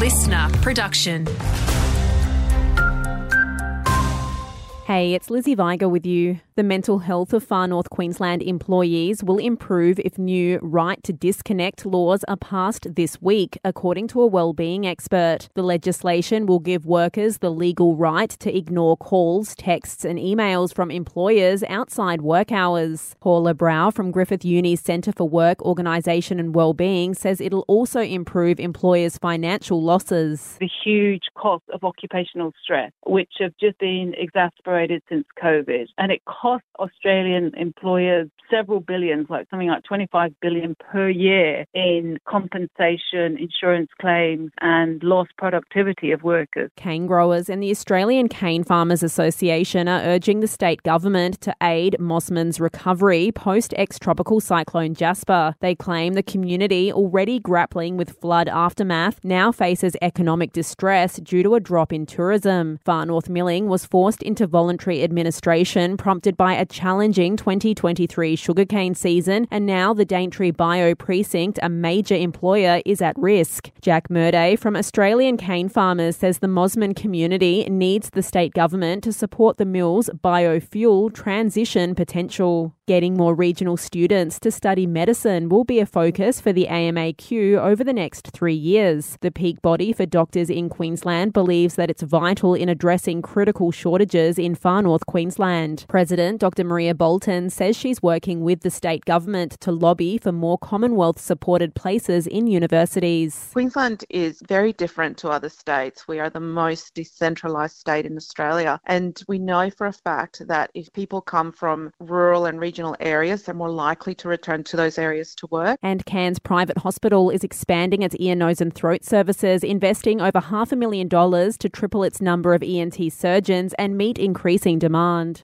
listener production. Hey, it's Lizzie Viger with you. The mental health of Far North Queensland employees will improve if new right to disconnect laws are passed this week, according to a wellbeing expert. The legislation will give workers the legal right to ignore calls, texts, and emails from employers outside work hours. Paula Brough from Griffith Uni's Centre for Work, Organisation and Wellbeing says it'll also improve employers' financial losses. The huge cost of occupational stress, which have just been exacerbated since COVID, and it costs Australian employers several billions, like something like 25 billion per year in compensation, insurance claims, and lost productivity of workers. Canegrowers and the Australian Cane Farmers Association are urging the state government to aid Mossman's recovery post ex tropical cyclone Jasper. They claim the community, already grappling with flood aftermath, now faces economic distress due to a drop in tourism. Far North Milling was forced into voluntary administration, prompted by a challenging 2023 sugarcane season, and now the Daintree Bio Precinct, a major employer, is at risk. Jack Murday from Australian Cane Farmers says the Mossman community needs the state government to support the mill's biofuel transition potential. Getting more regional students to study medicine will be a focus for the AMAQ over the next three years. The peak body for doctors in Queensland believes that it's vital in addressing critical shortages in far north Queensland. President Dr. Maria Boulton says she's working with the state government to lobby for more Commonwealth supported places in universities. Queensland is very different to other states. We are the most decentralised state in Australia, and we know for a fact that if people come from rural and regional areas, they're more likely to return to those areas to work. And Cairns Private Hospital is expanding its ear, nose, and throat services, investing over half a million dollars to triple its number of ENT surgeons and meet increasing demand.